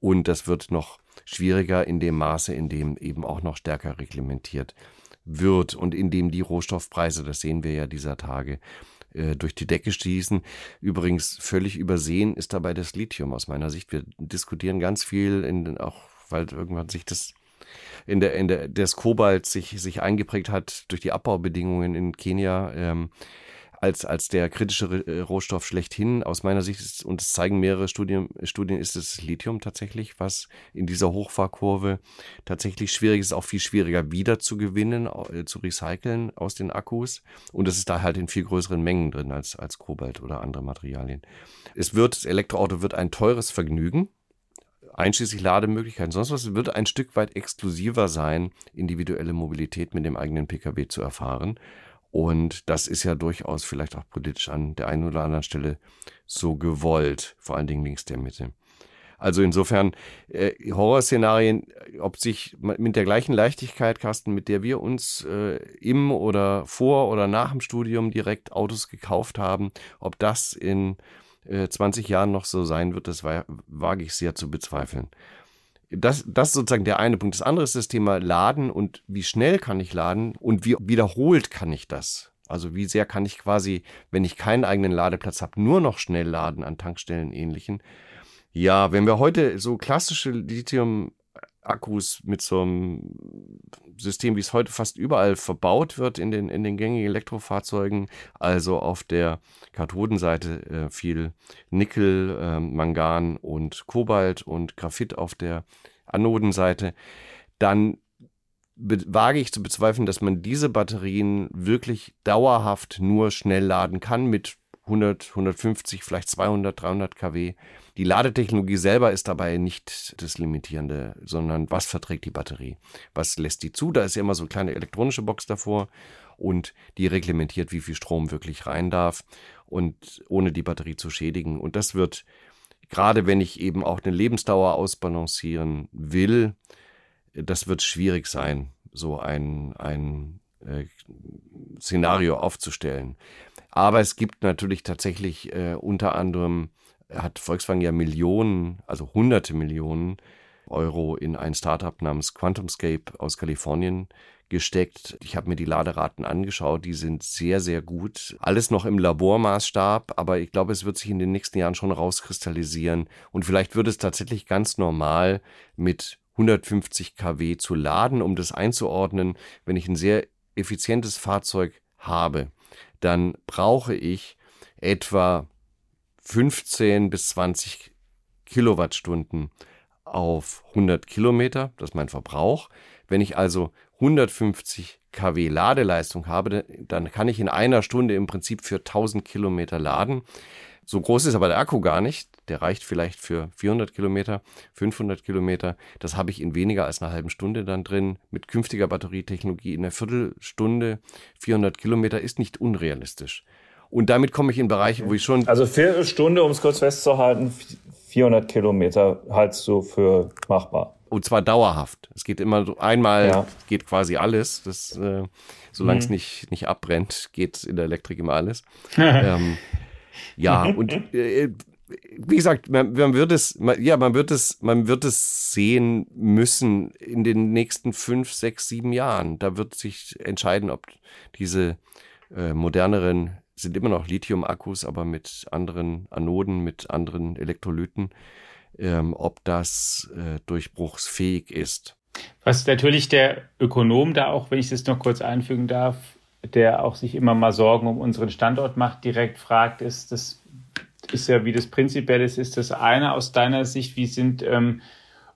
Und das wird noch schwieriger in dem Maße, in dem eben auch noch stärker reglementiert wird und in dem die Rohstoffpreise, das sehen wir ja dieser Tage, äh, durch die Decke stießen. Übrigens völlig übersehen ist dabei das Lithium aus meiner Sicht. Wir diskutieren ganz viel, in, auch weil irgendwann sich das in der, in der, des Kobalt sich, sich eingeprägt hat durch die Abbaubedingungen in Kenia. Ähm, als, als der kritische äh, Rohstoff schlechthin. Aus meiner Sicht ist, und es zeigen mehrere Studien, Studien, ist es Lithium tatsächlich, was in dieser Hochfahrkurve tatsächlich schwierig ist, auch viel schwieriger wieder zu gewinnen, äh, zu recyceln aus den Akkus. Und es ist da halt in viel größeren Mengen drin als, als Kobalt oder andere Materialien. Es wird, das Elektroauto wird ein teures Vergnügen einschließlich Lademöglichkeiten, sonst was, wird ein Stück weit exklusiver sein, individuelle Mobilität mit dem eigenen Pkw zu erfahren. Und das ist ja durchaus vielleicht auch politisch an der einen oder anderen Stelle so gewollt, vor allen Dingen links der Mitte. Also insofern äh, Horrorszenarien, ob sich mit der gleichen Leichtigkeit, Carsten, mit der wir uns äh, im oder vor oder nach dem Studium direkt Autos gekauft haben, ob das in äh, 20 Jahren noch so sein wird, das wage ich sehr zu bezweifeln das, das ist sozusagen der eine Punkt. Das andere ist das Thema Laden und wie schnell kann ich laden und wie wiederholt kann ich das? Also wie sehr kann ich quasi, wenn ich keinen eigenen Ladeplatz habe, nur noch schnell laden an Tankstellen ähnlichen. Ja, wenn wir heute so klassische Lithium Akkus mit so einem System, wie es heute fast überall verbaut wird in den, in den gängigen Elektrofahrzeugen, also auf der Kathodenseite äh, viel Nickel, äh, Mangan und Kobalt und Graphit auf der Anodenseite, dann wage ich zu bezweifeln, dass man diese Batterien wirklich dauerhaft nur schnell laden kann mit 100, 150, vielleicht 200, 300 kW. Die Ladetechnologie selber ist dabei nicht das Limitierende, sondern was verträgt die Batterie? Was lässt die zu? Da ist ja immer so eine kleine elektronische Box davor und die reglementiert, wie viel Strom wirklich rein darf und ohne die Batterie zu schädigen. Und das wird, gerade wenn ich eben auch eine Lebensdauer ausbalancieren will, das wird schwierig sein, so ein, ein äh, Szenario aufzustellen. Aber es gibt natürlich tatsächlich äh, unter anderem, hat Volkswagen ja Millionen, also hunderte Millionen Euro in ein Startup namens QuantumScape aus Kalifornien gesteckt. Ich habe mir die Laderaten angeschaut, die sind sehr, sehr gut. Alles noch im Labormaßstab, aber ich glaube, es wird sich in den nächsten Jahren schon rauskristallisieren und vielleicht wird es tatsächlich ganz normal mit 150 kW zu laden, um das einzuordnen, wenn ich ein sehr effizientes Fahrzeug habe dann brauche ich etwa 15 bis 20 Kilowattstunden auf 100 Kilometer, das ist mein Verbrauch. Wenn ich also 150 kW Ladeleistung habe, dann kann ich in einer Stunde im Prinzip für 1000 Kilometer laden. So groß ist aber der Akku gar nicht. Der reicht vielleicht für 400 Kilometer, 500 Kilometer. Das habe ich in weniger als einer halben Stunde dann drin. Mit künftiger Batterietechnologie in einer Viertelstunde 400 Kilometer ist nicht unrealistisch. Und damit komme ich in Bereiche, wo ich schon.
Also Viertelstunde, um es kurz festzuhalten, 400 Kilometer haltst du für machbar.
Und zwar dauerhaft. Es geht immer so einmal, ja. geht quasi alles. Das, äh, solange mhm. es nicht, nicht abbrennt, geht in der Elektrik immer alles. ähm, ja, und äh, wie gesagt, man, man, wird es, man, ja, man wird es, man wird es sehen müssen in den nächsten fünf, sechs, sieben Jahren. Da wird sich entscheiden, ob diese äh, moderneren sind immer noch Lithium-Akkus, aber mit anderen Anoden, mit anderen Elektrolyten, ähm, ob das äh, durchbruchsfähig ist.
Was natürlich der Ökonom da auch, wenn ich das noch kurz einfügen darf, der auch sich immer mal Sorgen um unseren Standort macht, direkt fragt, ist das ist ja, wie das prinzipiell ist, ist das eine aus deiner Sicht, wie sind ähm,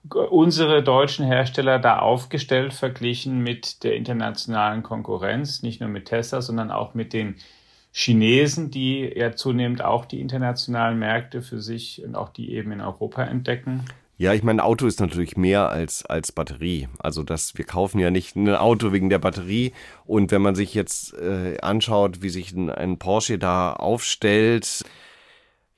unsere deutschen Hersteller da aufgestellt verglichen mit der internationalen Konkurrenz, nicht nur mit Tesla, sondern auch mit den Chinesen, die ja zunehmend auch die internationalen Märkte für sich und auch die eben in Europa entdecken?
Ja, ich meine, Auto ist natürlich mehr als, als Batterie. Also das, wir kaufen ja nicht ein Auto wegen der Batterie. Und wenn man sich jetzt äh, anschaut, wie sich ein, ein Porsche da aufstellt,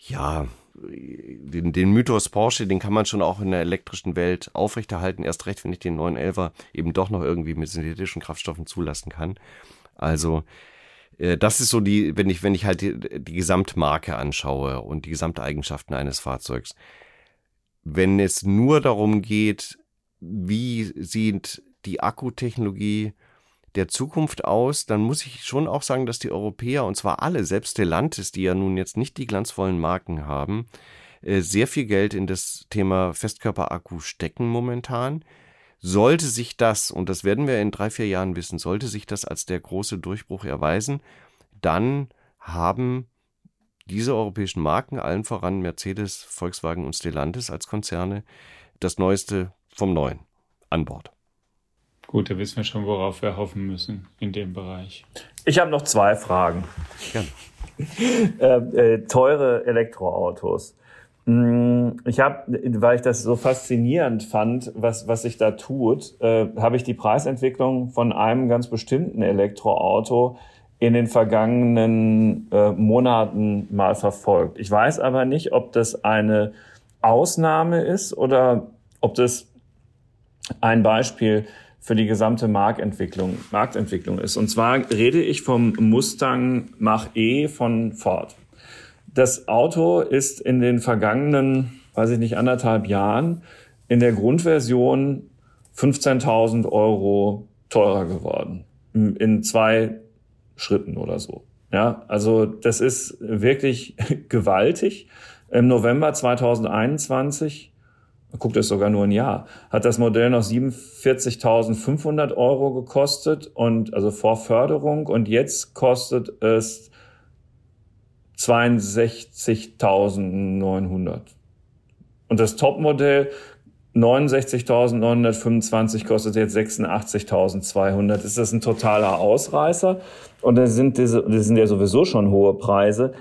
ja, den, den Mythos Porsche, den kann man schon auch in der elektrischen Welt aufrechterhalten. Erst recht, wenn ich den 911er eben doch noch irgendwie mit synthetischen Kraftstoffen zulassen kann. Also, äh, das ist so die, wenn ich, wenn ich halt die, die Gesamtmarke anschaue und die Gesamteigenschaften eines Fahrzeugs wenn es nur darum geht, wie sieht die Akkutechnologie der Zukunft aus, dann muss ich schon auch sagen, dass die Europäer, und zwar alle, selbst Stellantis, die ja nun jetzt nicht die glanzvollen Marken haben, äh, sehr viel Geld in das Thema Festkörperakku stecken momentan. Sollte sich das, und das werden wir in drei, vier Jahren wissen, sollte sich das als der große Durchbruch erweisen, dann haben diese europäischen Marken, allen voran Mercedes, Volkswagen und Stellantis als Konzerne, das Neueste vom Neuen an Bord.
Gut, da wissen wir schon, worauf wir hoffen müssen in dem Bereich.
Ich habe noch zwei Fragen. Gerne. äh, äh, teure Elektroautos. Hm, ich habe, weil ich das so faszinierend fand, was, was sich da tut, äh, habe ich die Preisentwicklung von einem ganz bestimmten Elektroauto in den vergangenen äh, Monaten mal verfolgt. Ich weiß aber nicht, ob das eine Ausnahme ist oder ob das ein Beispiel für die gesamte Marktentwicklung, Marktentwicklung ist. Und zwar rede ich vom Mustang Mach-E von Ford. Das Auto ist in den vergangenen, weiß ich nicht, anderthalb Jahren in der Grundversion 15.000 Euro teurer geworden. In zwei Schritten oder so. Ja, also das ist wirklich gewaltig. Im November 2021 guckt es sogar nur ein Jahr, hat das Modell noch 47.500 Euro gekostet und also vor Förderung und jetzt kostet es 62.900. Und das Topmodell 69.925 kostet jetzt 86.200. Ist das ein totaler Ausreißer? Und das sind diese, das sind ja sowieso schon hohe Preise.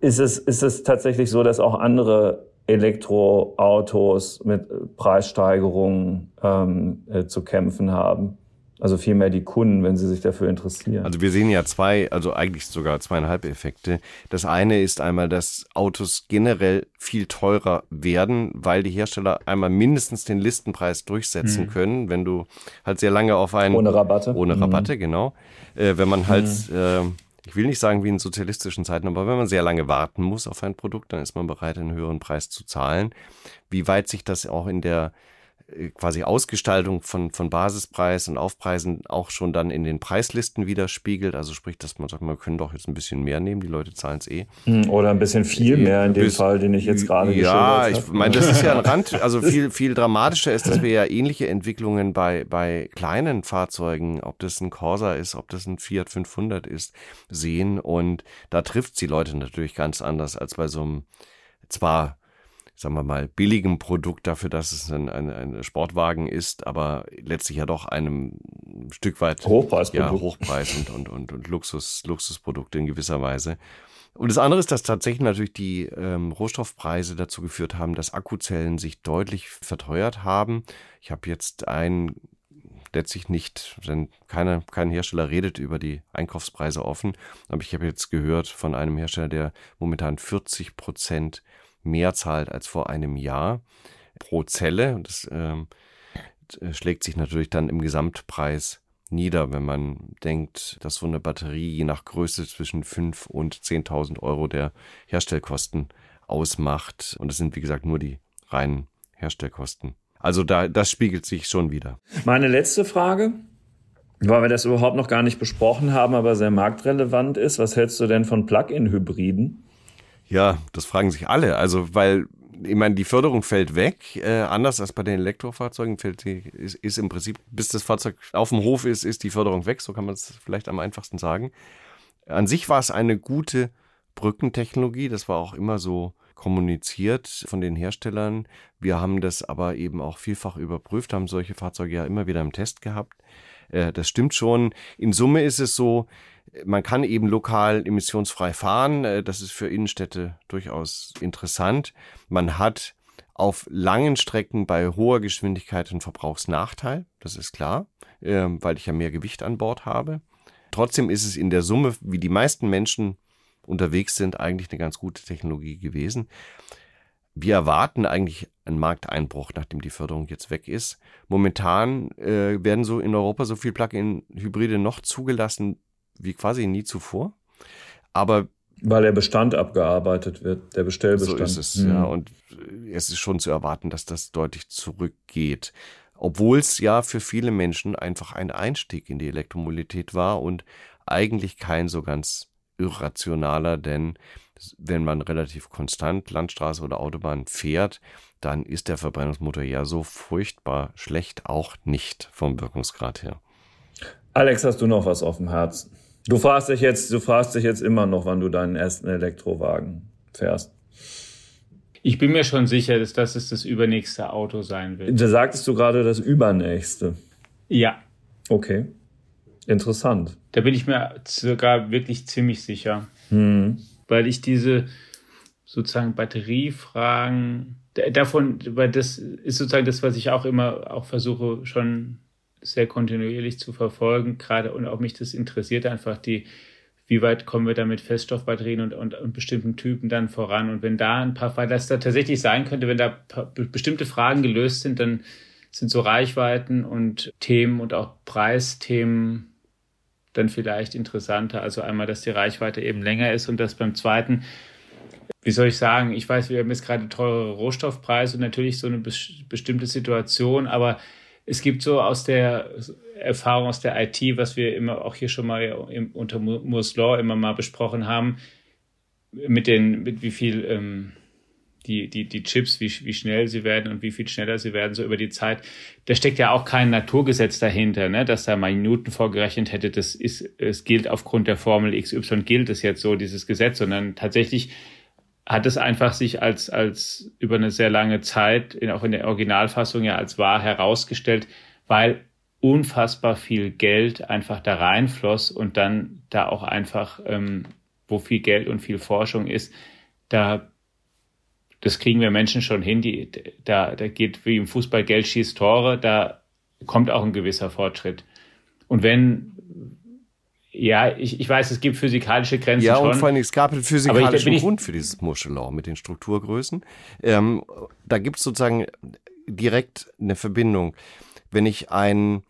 Ist es, ist es tatsächlich so, dass auch andere Elektroautos mit Preissteigerungen ähm, äh, zu kämpfen haben. Also vielmehr die Kunden, wenn sie sich dafür interessieren.
Also wir sehen ja zwei, also eigentlich sogar zweieinhalb Effekte. Das eine ist einmal, dass Autos generell viel teurer werden, weil die Hersteller einmal mindestens den Listenpreis durchsetzen hm. können, wenn du halt sehr lange auf einen...
Ohne Rabatte.
Ohne Rabatte, hm. genau. Äh, wenn man halt... Hm. Äh, ich will nicht sagen wie in sozialistischen Zeiten, aber wenn man sehr lange warten muss auf ein Produkt, dann ist man bereit, einen höheren Preis zu zahlen. Wie weit sich das auch in der quasi Ausgestaltung von, von Basispreis und Aufpreisen auch schon dann in den Preislisten widerspiegelt. Also sprich, dass man sagt, wir können doch jetzt ein bisschen mehr nehmen, die Leute zahlen es eh.
Hm, oder ein bisschen viel mehr in dem Bis, Fall, den ich jetzt gerade
ja, habe. Ja, ich meine, das ist ja ein Rand, also viel, viel dramatischer ist, dass wir ja ähnliche Entwicklungen bei, bei kleinen Fahrzeugen, ob das ein Corsa ist, ob das ein Fiat 500 ist, sehen und da trifft die Leute natürlich ganz anders als bei so einem zwar sagen wir mal, billigem Produkt dafür, dass es ein, ein, ein Sportwagen ist, aber letztlich ja doch einem Stück weit
Hochpreisprodukt.
Ja, Hochpreis und, und, und, und Luxus, Luxusprodukte in gewisser Weise. Und das andere ist, dass tatsächlich natürlich die ähm, Rohstoffpreise dazu geführt haben, dass Akkuzellen sich deutlich verteuert haben. Ich habe jetzt ein letztlich nicht, denn keine, kein Hersteller redet über die Einkaufspreise offen. Aber ich habe jetzt gehört von einem Hersteller, der momentan 40 Prozent mehr zahlt als vor einem Jahr pro Zelle. Das ähm, schlägt sich natürlich dann im Gesamtpreis nieder, wenn man denkt, dass so eine Batterie je nach Größe zwischen 5 und 10.000 Euro der Herstellkosten ausmacht. Und das sind, wie gesagt, nur die reinen Herstellkosten. Also da, das spiegelt sich schon wieder.
Meine letzte Frage, weil wir das überhaupt noch gar nicht besprochen haben, aber sehr marktrelevant ist. Was hältst du denn von Plug-in-Hybriden?
Ja, das fragen sich alle. Also, weil, ich meine, die Förderung fällt weg. Äh, anders als bei den Elektrofahrzeugen fällt die, ist, ist im Prinzip, bis das Fahrzeug auf dem Hof ist, ist die Förderung weg. So kann man es vielleicht am einfachsten sagen. An sich war es eine gute Brückentechnologie. Das war auch immer so kommuniziert von den Herstellern. Wir haben das aber eben auch vielfach überprüft, haben solche Fahrzeuge ja immer wieder im Test gehabt. Äh, das stimmt schon. In Summe ist es so, man kann eben lokal emissionsfrei fahren. Äh, das ist für Innenstädte durchaus interessant. Man hat auf langen Strecken bei hoher Geschwindigkeit einen Verbrauchsnachteil. Das ist klar, ähm, weil ich ja mehr Gewicht an Bord habe. Trotzdem ist es in der Summe, wie die meisten Menschen unterwegs sind, eigentlich eine ganz gute Technologie gewesen. Wir erwarten eigentlich einen Markteinbruch, nachdem die Förderung jetzt weg ist. Momentan äh, werden so in Europa so viel Plug-in-Hybride noch zugelassen wie quasi nie zuvor. Aber
weil der Bestand abgearbeitet wird, der Bestellbestand.
So ist es, mhm. ja. Und es ist schon zu erwarten, dass das deutlich zurückgeht. Obwohl es ja für viele Menschen einfach ein Einstieg in die Elektromobilität war und eigentlich kein so ganz irrationaler, denn wenn man relativ konstant Landstraße oder Autobahn fährt, dann ist der Verbrennungsmotor ja so furchtbar schlecht auch nicht vom Wirkungsgrad her.
Alex, hast du noch was auf dem Herzen? Du fragst dich jetzt, du fragst dich jetzt immer noch, wann du deinen ersten Elektrowagen fährst.
Ich bin mir schon sicher, dass das das übernächste Auto sein wird.
Da sagtest du gerade das übernächste.
Ja.
Okay. Interessant.
Da bin ich mir sogar wirklich ziemlich sicher. Hm. Weil ich diese sozusagen Batteriefragen davon, weil das ist sozusagen das, was ich auch immer auch versuche schon sehr kontinuierlich zu verfolgen, gerade und auch mich das interessiert einfach die, wie weit kommen wir da mit Feststoffbatterien und, und, und bestimmten Typen dann voran. Und wenn da ein paar, weil das da tatsächlich sein könnte, wenn da bestimmte Fragen gelöst sind, dann sind so Reichweiten und Themen und auch Preisthemen dann vielleicht interessanter. Also einmal, dass die Reichweite eben länger ist und das beim zweiten, wie soll ich sagen, ich weiß, wir haben jetzt gerade teure Rohstoffpreise und natürlich so eine bestimmte Situation, aber es gibt so aus der Erfahrung aus der IT, was wir immer auch hier schon mal im, unter Moore's Law immer mal besprochen haben, mit den, mit wie viel ähm, die, die, die Chips, wie, wie schnell sie werden und wie viel schneller sie werden, so über die Zeit. Da steckt ja auch kein Naturgesetz dahinter, ne, dass da mal Minuten vorgerechnet hätte, das ist, es gilt aufgrund der Formel XY gilt es jetzt so, dieses Gesetz, sondern tatsächlich hat es einfach sich als, als über eine sehr lange Zeit, in, auch in der Originalfassung ja als wahr herausgestellt, weil unfassbar viel Geld einfach da reinfloss und dann da auch einfach, ähm, wo viel Geld und viel Forschung ist, da das kriegen wir Menschen schon hin. Die, da, da geht wie im Fußball Geld schießt Tore, da kommt auch ein gewisser Fortschritt. Und wenn, ja, ich, ich weiß, es gibt physikalische Grenzen.
Ja,
schon,
und vor allem, es gab einen physikalischen Grund für dieses Muschelaw mit den Strukturgrößen. Ähm, da gibt es sozusagen direkt eine Verbindung. Wenn ich einen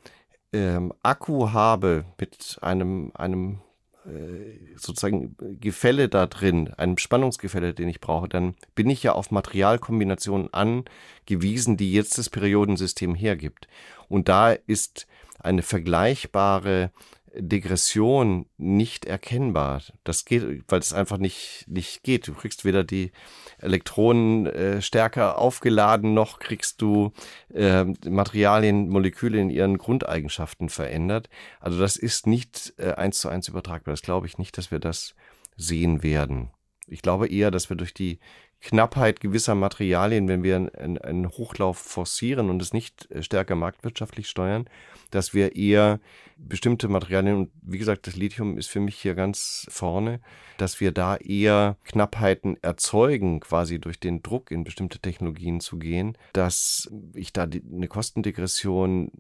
ähm, Akku habe mit einem, einem äh, sozusagen Gefälle da drin, einem Spannungsgefälle, den ich brauche, dann bin ich ja auf Materialkombinationen angewiesen, die jetzt das Periodensystem hergibt. Und da ist eine vergleichbare Degression nicht erkennbar. Das geht, weil es einfach nicht, nicht geht. Du kriegst weder die Elektronen äh, stärker aufgeladen, noch kriegst du äh, Materialien, Moleküle in ihren Grundeigenschaften verändert. Also das ist nicht äh, eins zu eins übertragbar. Das glaube ich nicht, dass wir das sehen werden. Ich glaube eher, dass wir durch die Knappheit gewisser Materialien, wenn wir einen, einen Hochlauf forcieren und es nicht äh, stärker marktwirtschaftlich steuern, dass wir eher bestimmte Materialien, und wie gesagt, das Lithium ist für mich hier ganz vorne, dass wir da eher Knappheiten erzeugen, quasi durch den Druck in bestimmte Technologien zu gehen, dass ich da die, eine Kostendegression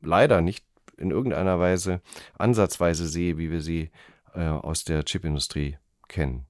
leider nicht in irgendeiner Weise ansatzweise sehe, wie wir sie äh, aus der Chipindustrie kennen.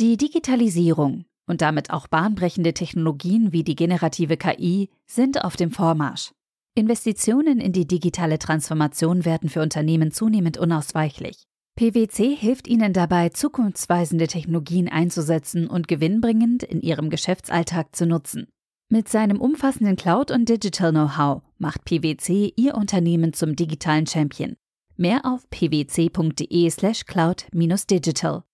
Die Digitalisierung und damit auch bahnbrechende Technologien wie die generative KI sind auf dem Vormarsch. Investitionen in die digitale Transformation werden für Unternehmen zunehmend unausweichlich. PwC hilft ihnen dabei, zukunftsweisende Technologien einzusetzen und gewinnbringend in ihrem Geschäftsalltag zu nutzen. Mit seinem umfassenden Cloud- und Digital-Know-how macht PwC ihr Unternehmen zum digitalen Champion. Mehr auf pwc.de/slash cloud-digital.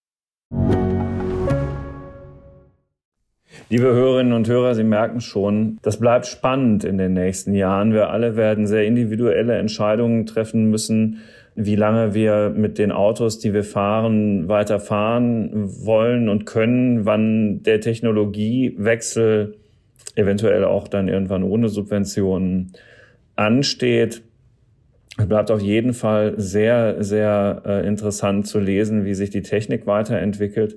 Liebe Hörerinnen und Hörer, Sie merken schon, das bleibt spannend in den nächsten Jahren. Wir alle werden sehr individuelle Entscheidungen treffen müssen, wie lange wir mit den Autos, die wir fahren, weiterfahren wollen und können, wann der Technologiewechsel eventuell auch dann irgendwann ohne Subventionen ansteht. Es bleibt auf jeden Fall sehr, sehr äh, interessant zu lesen, wie sich die Technik weiterentwickelt.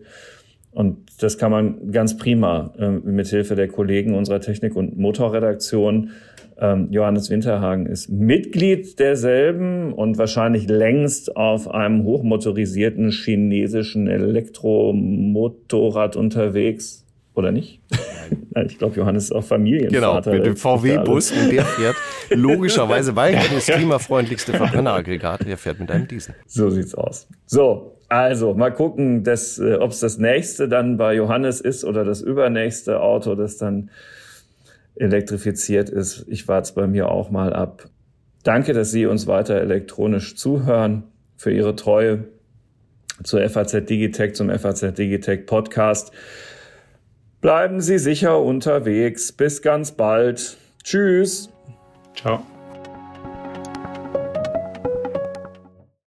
Und das kann man ganz prima äh, mit Hilfe der Kollegen unserer Technik- und Motorredaktion. Ähm, Johannes Winterhagen ist Mitglied derselben und wahrscheinlich längst auf einem hochmotorisierten chinesischen Elektromotorrad unterwegs. Oder nicht? Ich glaube, Johannes ist auch Familienvater.
Genau, mit dem VW-Bus und der fährt logischerweise, weil das klimafreundlichste Verbrenneraggregat, der fährt mit einem Diesel.
So sieht's aus. So, also, mal gucken, äh, ob es das nächste dann bei Johannes ist oder das übernächste Auto, das dann elektrifiziert ist. Ich warte es bei mir auch mal ab. Danke, dass Sie uns weiter elektronisch zuhören, für Ihre Treue zur FAZ Digitech, zum FAZ Digitech Podcast. Bleiben Sie sicher unterwegs. Bis ganz bald. Tschüss.
Ciao.